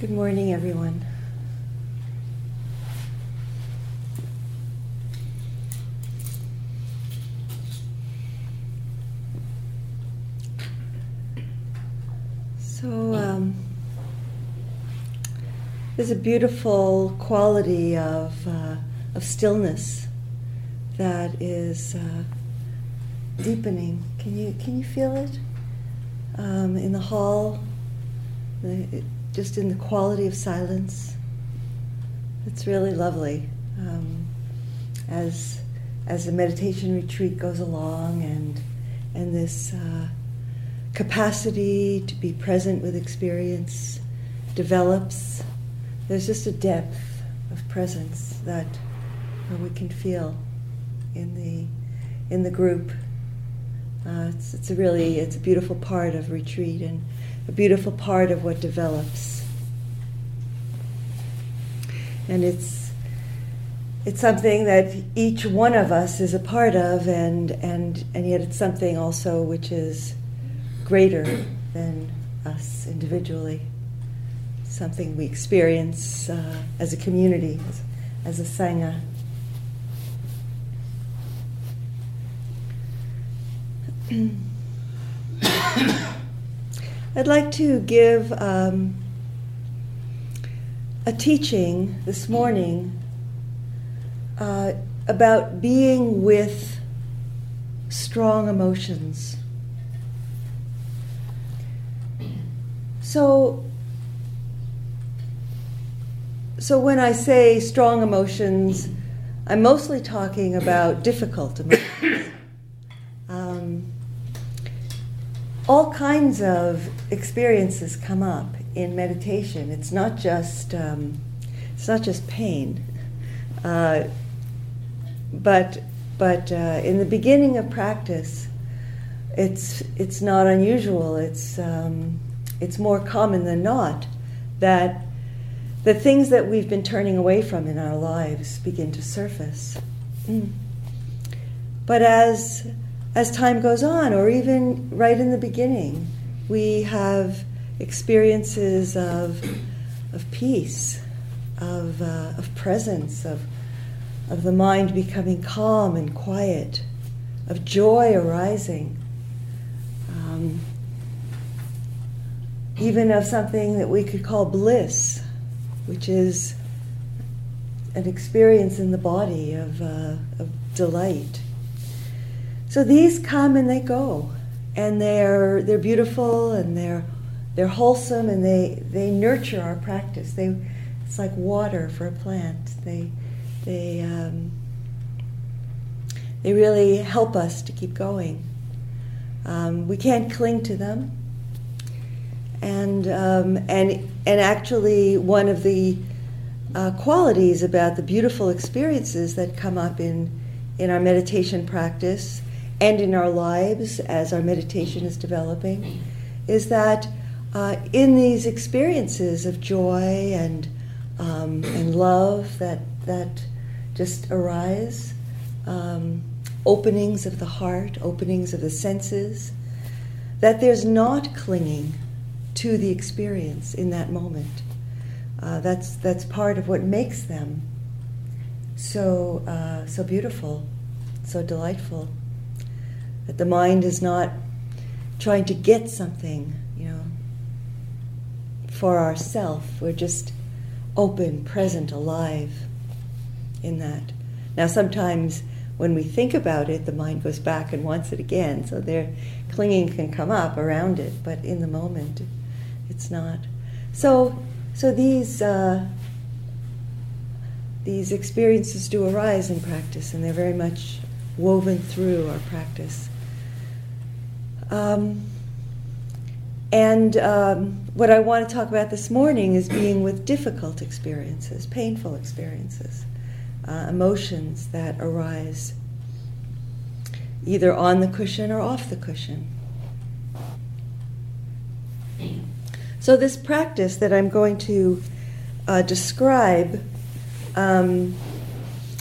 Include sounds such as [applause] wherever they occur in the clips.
Good morning, everyone. So, um, there's a beautiful quality of, uh, of stillness that is uh, deepening. Can you, can you feel it? Um, in the hall, the, just in the quality of silence. It's really lovely. Um, as, as the meditation retreat goes along and, and this uh, capacity to be present with experience develops, there's just a depth of presence that uh, we can feel in the, in the group. Uh, it's, it's a really it's a beautiful part of retreat and a beautiful part of what develops. And it's it's something that each one of us is a part of and and and yet it's something also which is greater than us individually. Something we experience uh, as a community, as, as a sangha. [clears throat] I'd like to give um, a teaching this morning uh, about being with strong emotions. So, so when I say strong emotions, I'm mostly talking about difficult emotions. Um, all kinds of experiences come up in meditation. It's not just um, it's not just pain, uh, but but uh, in the beginning of practice, it's it's not unusual. It's um, it's more common than not that the things that we've been turning away from in our lives begin to surface. Mm. But as as time goes on, or even right in the beginning, we have experiences of, of peace, of, uh, of presence, of, of the mind becoming calm and quiet, of joy arising, um, even of something that we could call bliss, which is an experience in the body of, uh, of delight. So these come and they go, and they're they're beautiful and they're they're wholesome and they they nurture our practice. They it's like water for a plant. They they um, they really help us to keep going. Um, we can't cling to them, and um, and and actually one of the uh, qualities about the beautiful experiences that come up in in our meditation practice and in our lives as our meditation is developing is that uh, in these experiences of joy and um, and love that that just arise, um, openings of the heart, openings of the senses, that there's not clinging to the experience in that moment. Uh, that's that's part of what makes them so uh, so beautiful, so delightful that the mind is not trying to get something, you know, for ourself. We're just open, present, alive in that. Now, sometimes when we think about it, the mind goes back and wants it again. So their clinging can come up around it, but in the moment, it's not. So, so these uh, these experiences do arise in practice, and they're very much woven through our practice. Um, and um, what I want to talk about this morning is being with difficult experiences, painful experiences, uh, emotions that arise either on the cushion or off the cushion. So, this practice that I'm going to uh, describe um,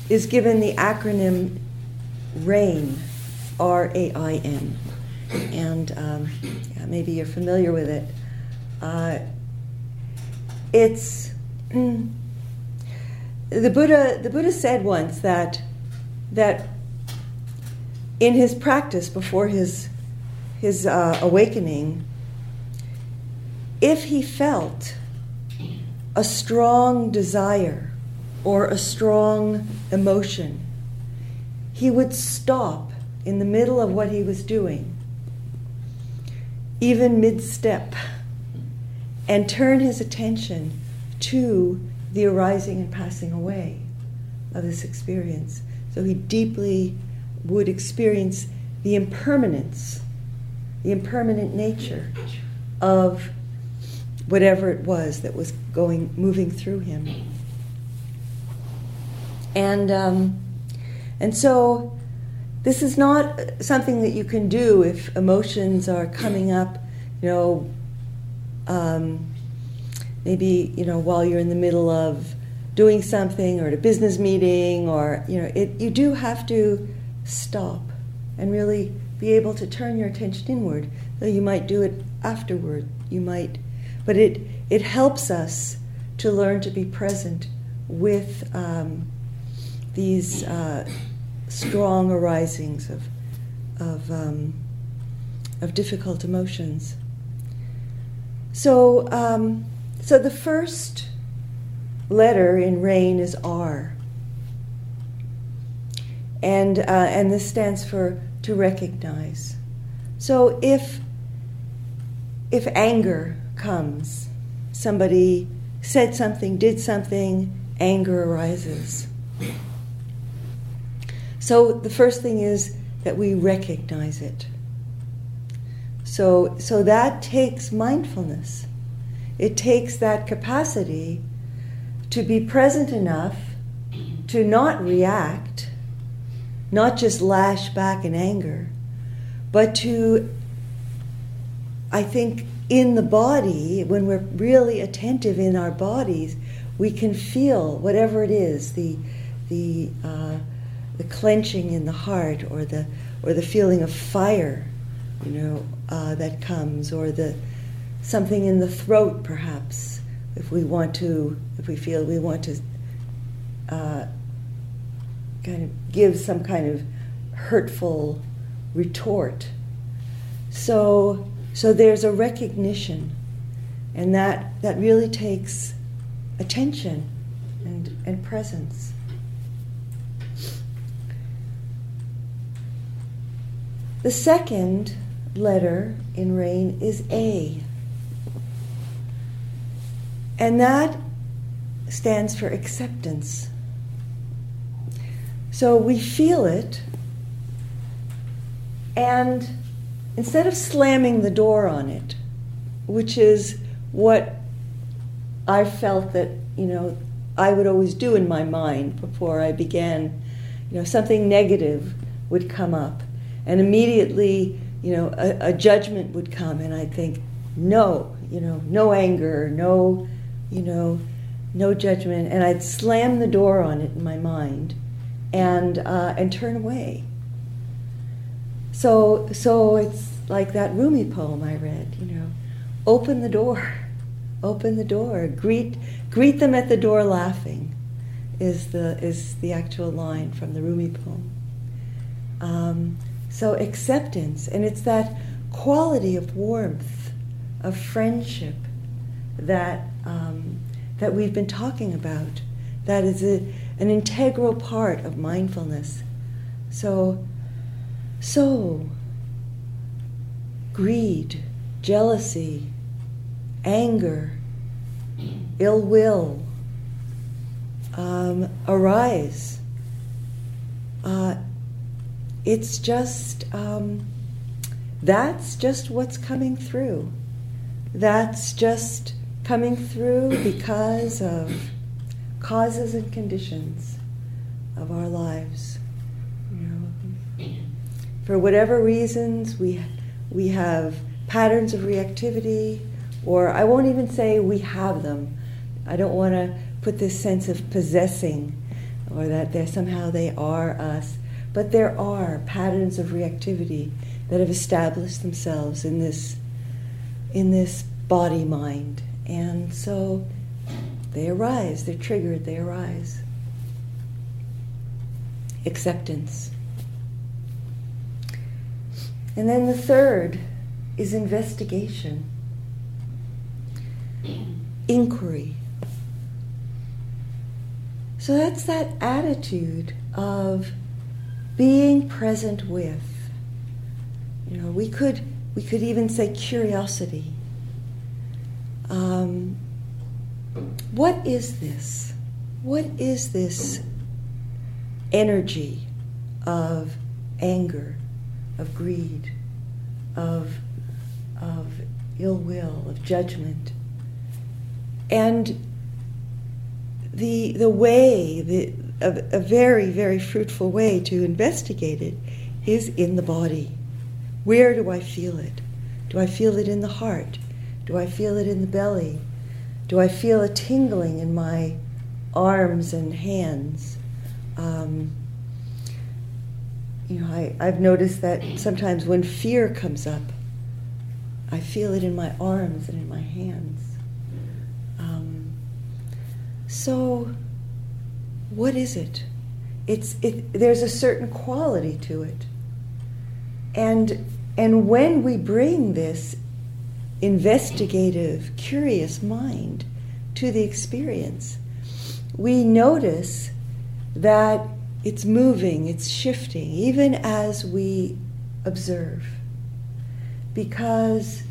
is given the acronym RAIN, R A I N and um, yeah, maybe you're familiar with it. Uh, it's the Buddha. The Buddha said once that that in his practice before his his uh, awakening, if he felt a strong desire or a strong emotion, he would stop in the middle of what he was doing, even mid step, and turn his attention to the arising and passing away of this experience. So he deeply would experience the impermanence, the impermanent nature of whatever it was that was going, moving through him. And um, and so this is not something that you can do if emotions are coming up, you know, um, maybe you know while you're in the middle of doing something or at a business meeting or you know it, you do have to stop and really be able to turn your attention inward. Though you might do it afterward. You might but it, it helps us to learn to be present with um, these uh, strong arisings of, of, um, of difficult emotions. So, um, so the first letter in RAIN is R. And, uh, and this stands for to recognize. So if, if anger comes. Somebody said something, did something, anger arises. So the first thing is that we recognize it. So, so that takes mindfulness. It takes that capacity to be present enough to not react, not just lash back in anger, but to, I think, in the body, when we're really attentive in our bodies, we can feel whatever it is the, the, uh, the clenching in the heart or the, or the feeling of fire you know, uh, that comes, or the, something in the throat, perhaps, if we want to, if we feel we want to uh, kind of give some kind of hurtful retort. So so there's a recognition, and that, that really takes attention and, and presence. The second letter in RAIN is A. And that stands for acceptance. So we feel it, and instead of slamming the door on it, which is what I felt that, you know, I would always do in my mind before I began, you know, something negative would come up. And immediately, you know, a, a judgment would come, and I'd think, no, you know, no anger, no, you know, no judgment. And I'd slam the door on it in my mind and, uh, and turn away. So, so it's like that Rumi poem I read, you know, open the door, [laughs] open the door, greet, greet them at the door laughing, is the, is the actual line from the Rumi poem. Um, so acceptance, and it's that quality of warmth, of friendship that, um, that we've been talking about, that is a, an integral part of mindfulness. So so, greed, jealousy, anger, ill will um, arise. Uh, it's just, um, that's just what's coming through. That's just coming through because of causes and conditions of our lives for whatever reasons, we, we have patterns of reactivity, or I won't even say we have them. I don't want to put this sense of possessing or that they're, somehow they are us. But there are patterns of reactivity that have established themselves in this, in this body mind. And so they arise, they're triggered, they arise. Acceptance. And then the third is investigation, inquiry. So that's that attitude of being present with. You know, we could we could even say curiosity. Um, what is this? What is this energy of anger, of greed, of, of ill will, of judgment? And the, the way, the, a, a very, very fruitful way to investigate it is in the body. Where do I feel it? Do I feel it in the heart? Do I feel it in the belly? Do I feel a tingling in my arms and hands? Um, you know, I, I've noticed that sometimes when fear comes up, I feel it in my arms and in my hands. Um, so, what is it? It's, it, there's a certain quality to it. And, and when we bring this investigative, curious mind to the experience, we notice that it's moving, it's shifting, even as we observe. Because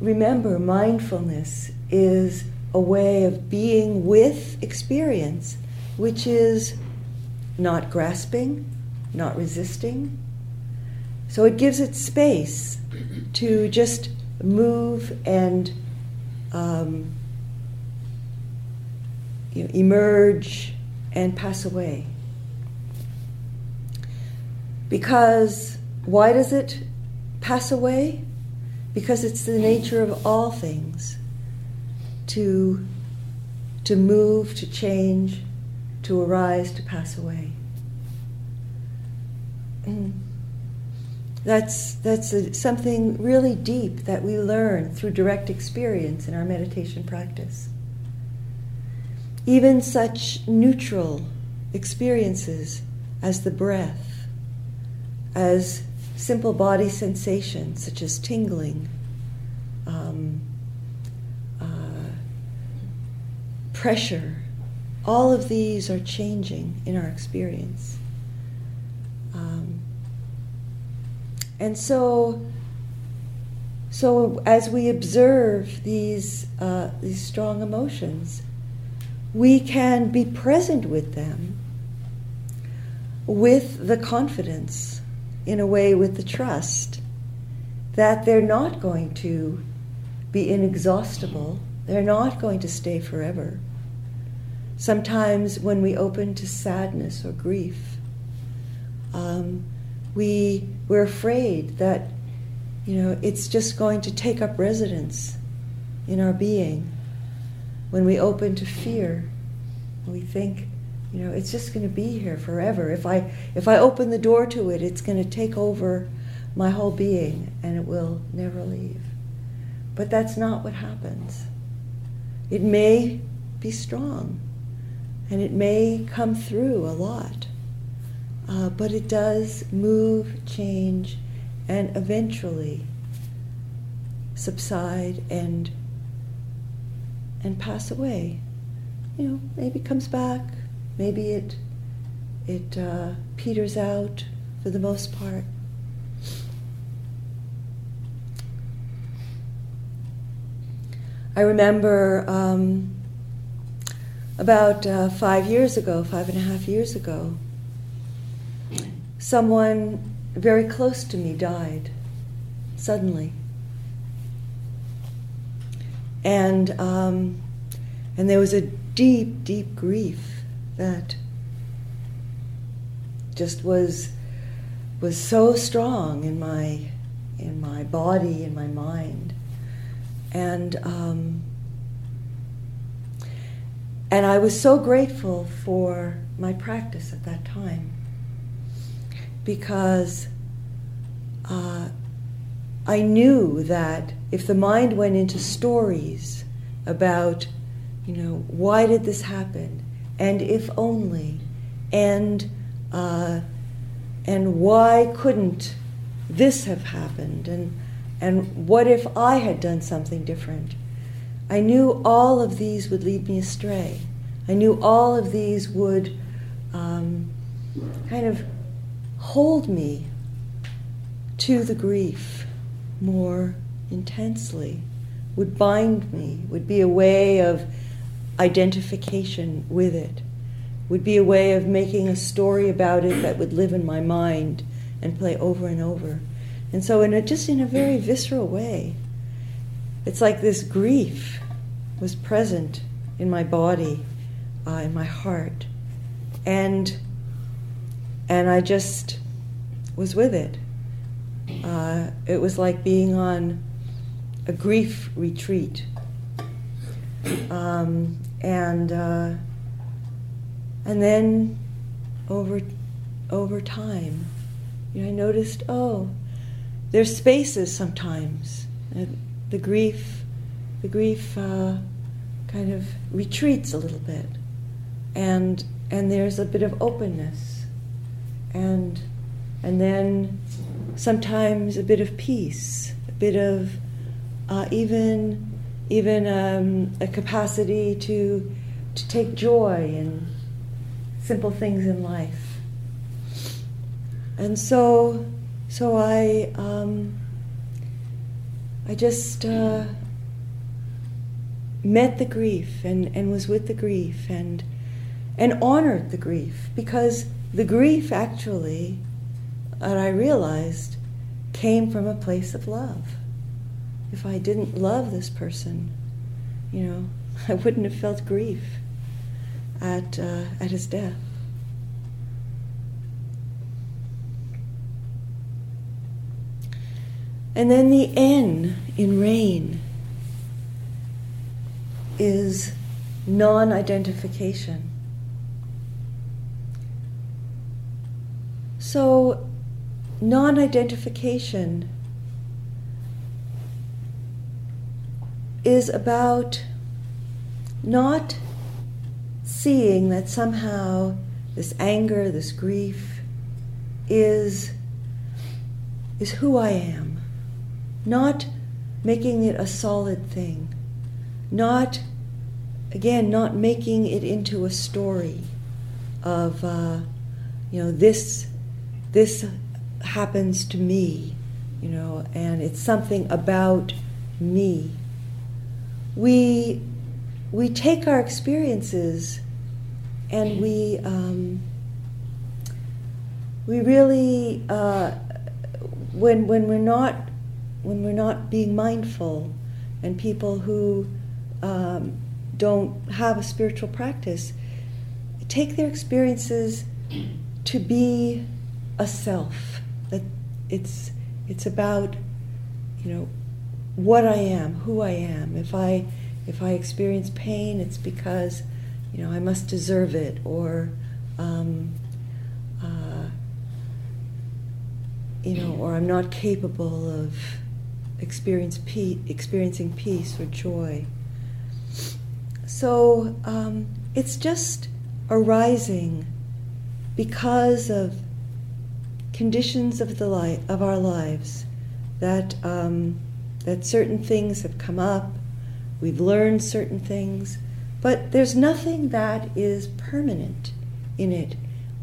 remember, mindfulness is a way of being with experience, which is not grasping, not resisting. So it gives it space to just move and um, you know, emerge and pass away. Because why does it pass away? Because it's the nature of all things to, to move, to change, to arise, to pass away. Mm. That's, that's a, something really deep that we learn through direct experience in our meditation practice. Even such neutral experiences as the breath, as simple body sensations such as tingling, um, uh, pressure, all of these are changing in our experience. Um, and so, so as we observe these, uh, these strong emotions, we can be present with them with the confidence, in a way, with the trust that they're not going to be inexhaustible, they're not going to stay forever. Sometimes, when we open to sadness or grief, um, we, we're afraid that you know, it's just going to take up residence in our being. When we open to fear, we think, you know, it's just going to be here forever. If I, if I open the door to it, it's going to take over my whole being and it will never leave. But that's not what happens. It may be strong and it may come through a lot. Uh, but it does move, change, and eventually subside and and pass away. You know, maybe comes back, maybe it it uh, peters out for the most part. I remember um, about uh, five years ago, five and a half years ago, someone very close to me died suddenly. And, um, and there was a deep, deep grief that just was, was so strong in my, in my body, in my mind. And, um, and I was so grateful for my practice at that time because uh, I knew that if the mind went into stories about You know, why did this happen? And if only, and uh, and why couldn't this have happened? And and what if I had done something different? I knew all of these would lead me astray. I knew all of these would um, kind of hold me to the grief more intensely, would bind me, would be a way of identification with it, would be a way of making a story about it that would live in my mind and play over and over. And so, in a, just in a very visceral way, it's like this grief was present in my body, uh, in my heart, and and I just was with it. Uh, it was like being on a grief retreat, um, and uh, and then over over time, you know, I noticed oh, there's spaces sometimes. The grief, the grief uh, kind of retreats a little bit, and and there's a bit of openness, and and then sometimes a bit of peace, a bit of uh, even even um, a capacity to to take joy in simple things in life. And so, so I um, I just uh, met the grief and, and was with the grief and and honored the grief because the grief actually, and I realized, came from a place of love if I didn't love this person, you know, [laughs] I wouldn't have felt grief at, uh, at his death. And then the N in rain is non identification. So, non identification is about not seeing that somehow this anger, this grief is, is who I am, not making it a solid thing, not, again, not making it into a story of, uh, you know, this, this happens to me, you know, and it's something about me. We we take our experiences and we um, we really uh, when when we're not when we're not being mindful and people who um, don't have a spiritual practice take their experiences to be a self that it's it's about you know what I am, who I am. If I if I experience pain, it's because you know I must deserve it, or um, uh, you know, or I'm not capable of experience pe- experiencing peace or joy. So um, it's just arising because of conditions of the life of our lives that. Um, that certain things have come up, we've learned certain things, but there's nothing that is permanent in it.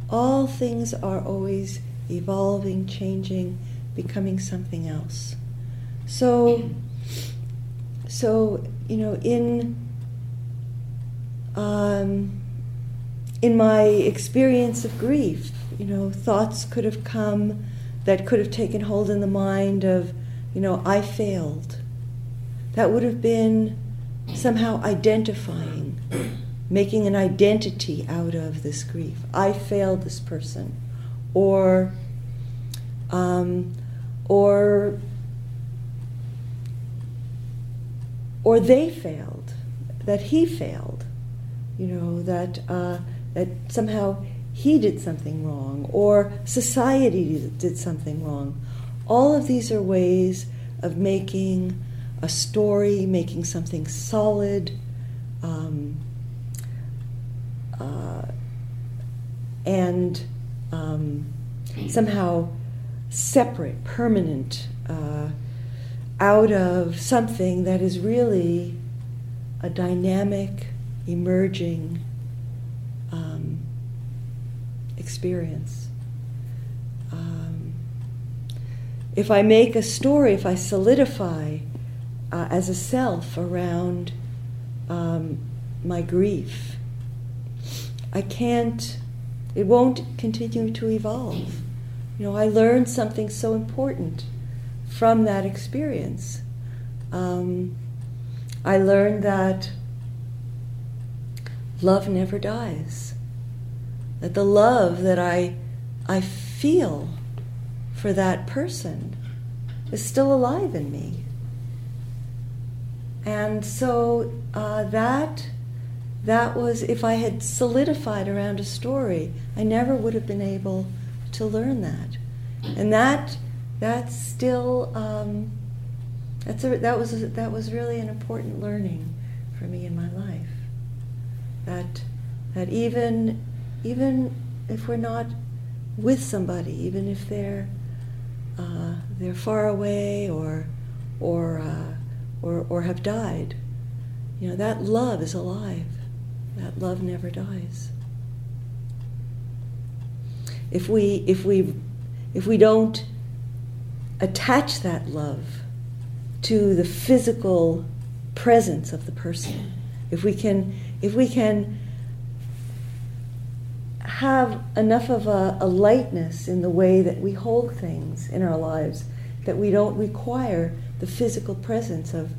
All things are always evolving, changing, becoming something else. So, so you know, in um, in my experience of grief, you know, thoughts could have come that could have taken hold in the mind of you know, I failed. That would have been somehow identifying, making an identity out of this grief. I failed this person. Or, um, or, or they failed, that he failed, you know, that, uh, that somehow he did something wrong, or society did something wrong. All of these are ways of making a story, making something solid, um, uh, and um, somehow separate, permanent. Uh, out of something that is really a dynamic, emerging um, experience. Um, if I make a story, if I solidify uh, as a self around um, my grief, I can't, it won't continue to evolve. You know, I learned something so important from that experience. Um, I learned that love never dies. That the love that I, I feel for that person is still alive in me. And so uh, that that was if I had solidified around a story, I never would have been able to learn that. And that that's still um, that's a, that was a, that was really an important learning for me in my life. That that even even if we're not with somebody, even if they're uh, they're far away or or, uh, or or have died, you know that love is alive. That love never dies. If we if we if we don't attach that love to the physical presence of the person. If we can, if we can have enough of a, a, lightness in the way that we hold things in our lives that we don't require the physical presence of,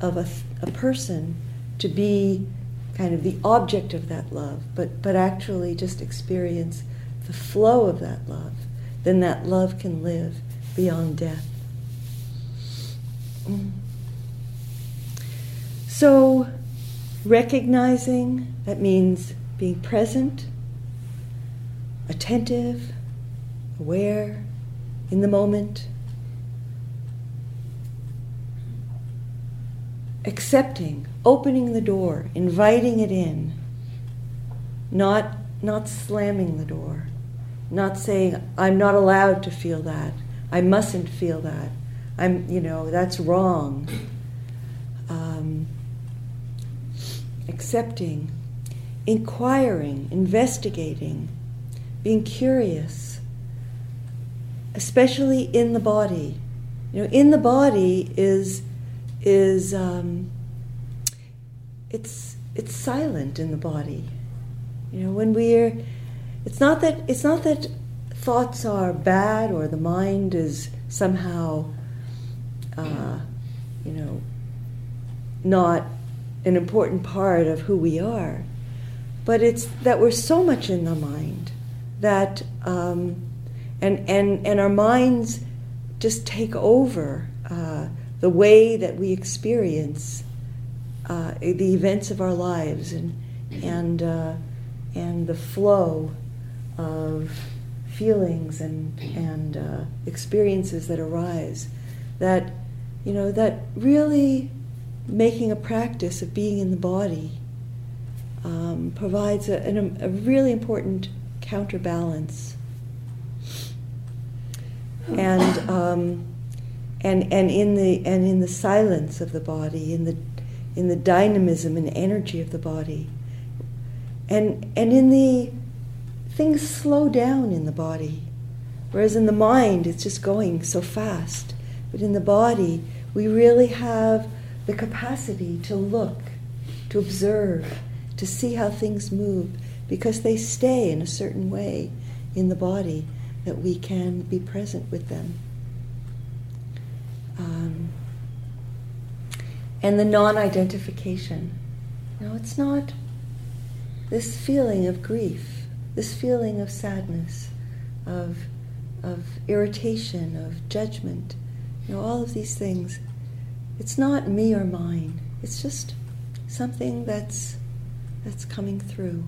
of a, a person to be kind of the object of that love, but, but actually just experience the flow of that love, then that love can live beyond death. Mm. So, recognizing that means being present, attentive, aware, in the moment. Accepting, opening the door, inviting it in, not, not slamming the door, not saying, I'm not allowed to feel that, I mustn't feel that. I'm, you know, that's wrong. Um, accepting, inquiring, investigating, being curious, especially in the body. You know, in the body is is um, it's it's silent in the body. You know, when we're it's not that it's not that thoughts are bad or the mind is somehow uh, you know, not an important part of who we are. But it's that we're so much in the mind that, um, and, and, and our minds just take over uh, the way that we experience uh, the events of our lives and, and, uh, and the flow of feelings and, and uh, experiences that arise that you know, that really making a practice of being in the body um, provides a, a, a, really important counterbalance. And, um, and, and, in the, and in the silence of the body, in the, in the dynamism and energy of the body, and, and in the things slow down in the body. Whereas in the mind, it's just going so fast. But in the body, we really have the capacity to look, to observe, to see how things move, because they stay in a certain way in the body that we can be present with them. Um, and the non identification. No, it's not this feeling of grief, this feeling of sadness, of, of irritation, of judgment you know, all of these things. It's not me or mine. It's just something that's that's coming through,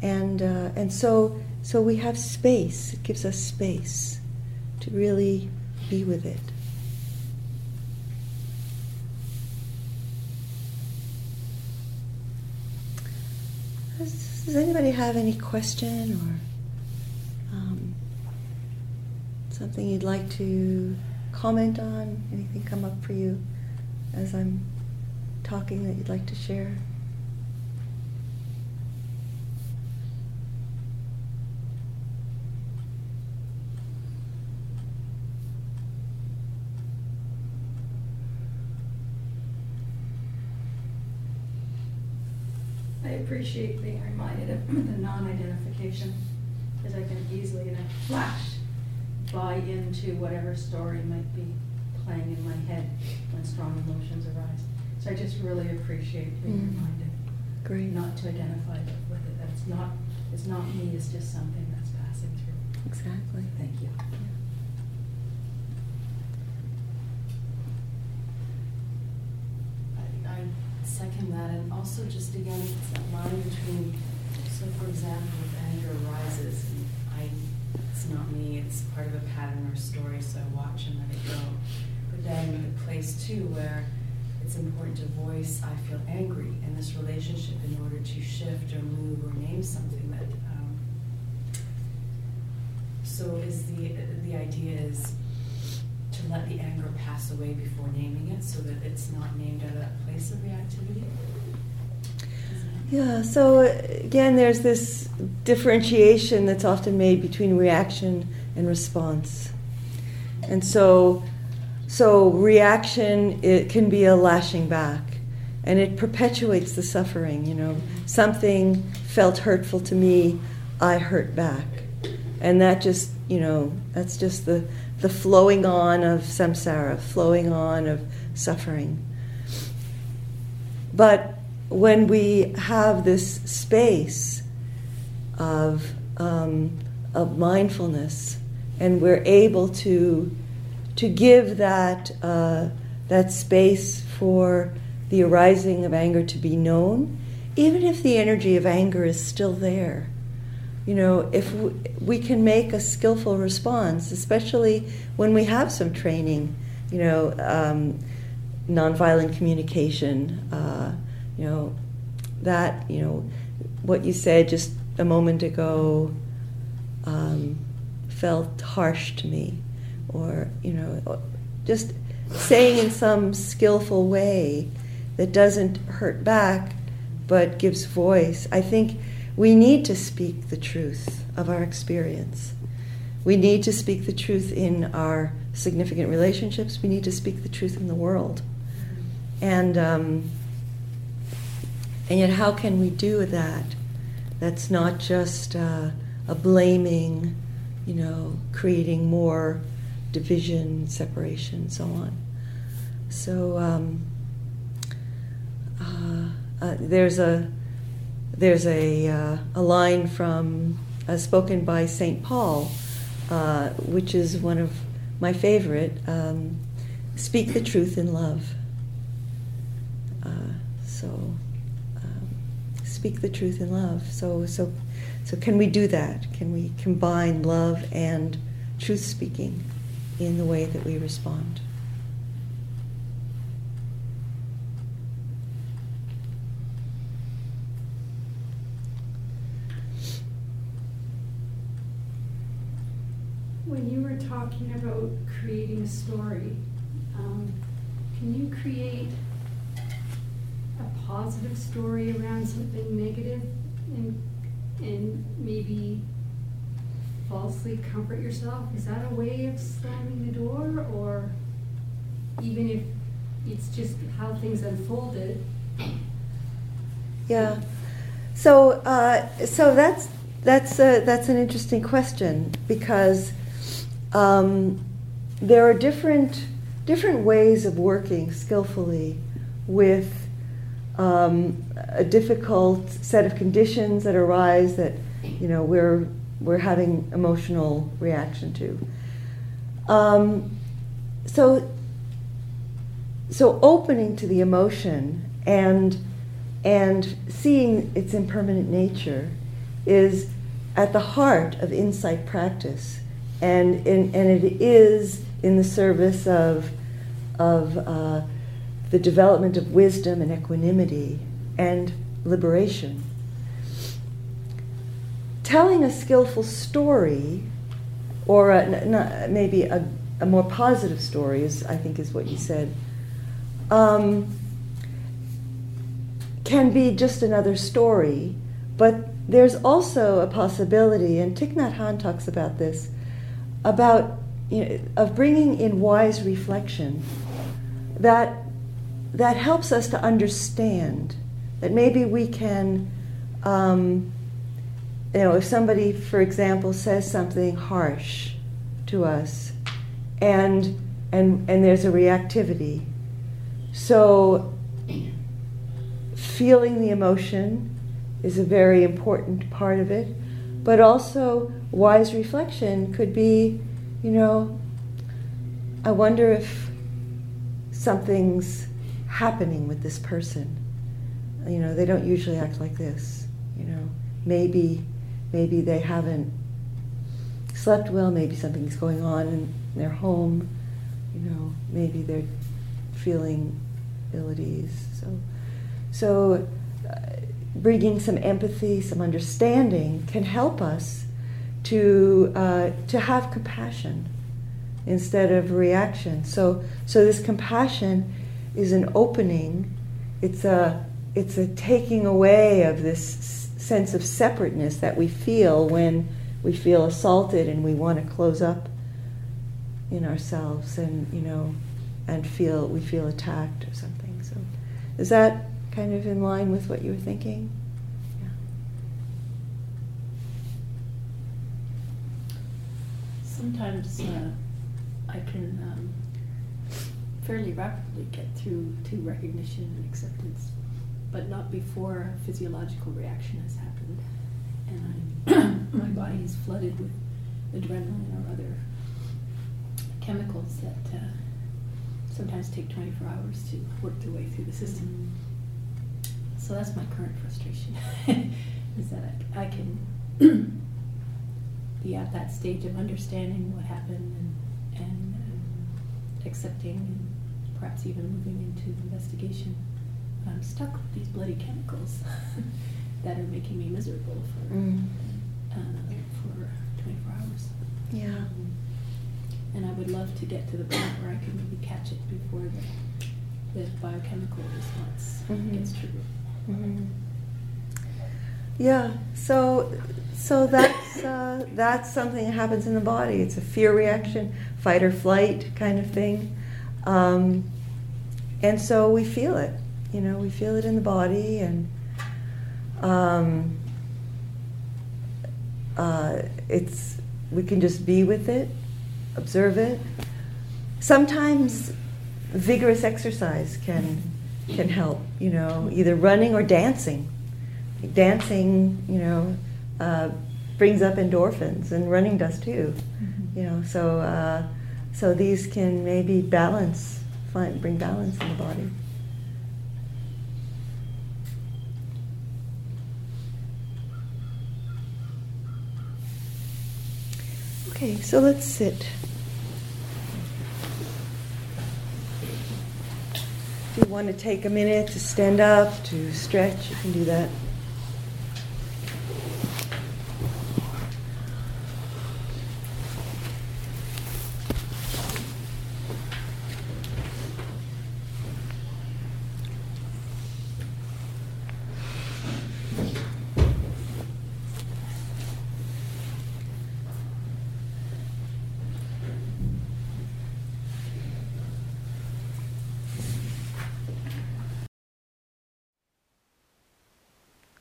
and uh, and so so we have space. It gives us space to really be with it. This, does anybody have any question or um, something you'd like to comment on? Anything come up for you as I'm talking that you'd like to share? I appreciate being reminded of [clears throat] the non-identification, because I can easily, in a flash, buy into whatever story might be playing in my head when strong emotions arise. So I just really appreciate being Mm. reminded Great. not to identify with it. That's not, it's not me, it's just something that's passing through. Exactly. Thank you. I, I second that, and also just again, it's that line between, so for example, if anger arises, and I, it's not me, it's part of a pattern or story, so I watch and let it go. But then the place too where it's important to voice, I feel angry in this relationship in order to shift or move or name something that, um, so is the, the idea is let the anger pass away before naming it so that it's not named at that place of reactivity? Yeah, so again, there's this differentiation that's often made between reaction and response. And so, so reaction it can be a lashing back, and it perpetuates the suffering. You know, something felt hurtful to me, I hurt back, and that just you know that's just the the flowing on of samsara, flowing on of suffering. But when we have this space of, um, of mindfulness and we're able to, to give that, uh, that space for the arising of anger to be known, even if the energy of anger is still there. You know, if we, we can make a skillful response, especially when we have some training, you know, um, nonviolent communication, uh, you know, that, you know, what you said just a moment ago um, felt harsh to me, or, you know, just saying in some skillful way that doesn't hurt back but gives voice. I think we need to speak the truth of our experience. We need to speak the truth in our significant relationships. We need to speak the truth in the world. And um, and yet, how can we do that? That's not just uh, a blaming, you know, creating more division, separation, and so on. So um, uh, uh, there's a there's a uh, a line from uh, spoken by Saint Paul, uh, which is one of my favorite. Um, Speak the truth in love. Uh, so um, speak the truth in love. So so so can we do that? Can we combine love and truth speaking in the way that we respond? When you were talking about creating a story, um, can you create a positive story around something negative and, and maybe falsely comfort yourself? Is that a way of slamming the door, or even if it's just how things unfolded? Yeah. So uh, so that's that's a, that's an interesting question because um, there are different different ways of working skillfully with um, a difficult set of conditions that arise that you know we're we're having emotional reaction to. Um, so so opening to the emotion and and seeing its impermanent nature is at the heart of insight practice and in, and it is in the service of of uh, the development of wisdom and equanimity and liberation telling a skillful story, or a, n- n- maybe a, a more positive story, is I think is what you said, um, can be just another story. But there's also a possibility, and Thich Nhat Hanh talks about this, about you know, of bringing in wise reflection that that helps us to understand that maybe we can um, you know if somebody for example says something harsh to us and and and there's a reactivity. So feeling the emotion is a very important part of it but also wise reflection could be you know i wonder if something's happening with this person. You know, they don't usually act like this. You know, maybe maybe they haven't slept well. Maybe something's going on in their home. You know, maybe they're feeling ill at ease. So, so bringing some empathy, some understanding can help us to uh, to have compassion instead of reaction. So, so this compassion is an opening. It's a it's a taking away of this sense of separateness that we feel when we feel assaulted and we want to close up in ourselves and you know and feel we feel attacked or something. So, is that kind of in line with what you were thinking? Yeah. Sometimes uh, I can um, fairly rapidly get through to recognition and acceptance, but not before a physiological reaction has happened, and [clears throat] my body is flooded with adrenaline or other chemicals that uh, sometimes take 24 hours to work their way through the system. So that's my current frustration, [laughs] is that I, I can be at that stage of understanding what happened and, and um, accepting and perhaps even moving into investigation. But I'm stuck with these bloody chemicals [laughs] that are making me miserable for Mm. uh, for 24 hours. Yeah. Um, and I would love to get to the point where I can maybe catch it before the, the biochemical response Mhm. gets triggered. Mhm. Yeah, so so that's uh, that's something that happens in the body. It's a fear reaction, fight or flight kind of thing, um, and so we feel it. You know, we feel it in the body, and um, uh, it's we can just be with it, observe it. Sometimes vigorous exercise can can help. You know, either running or dancing dancing, you know, uh, brings up endorphins, and running does too. You know, so uh, so these can maybe balance, find, bring balance in the body. Okay, so let's sit. If you want to take a minute to stand up, to stretch, you can do that.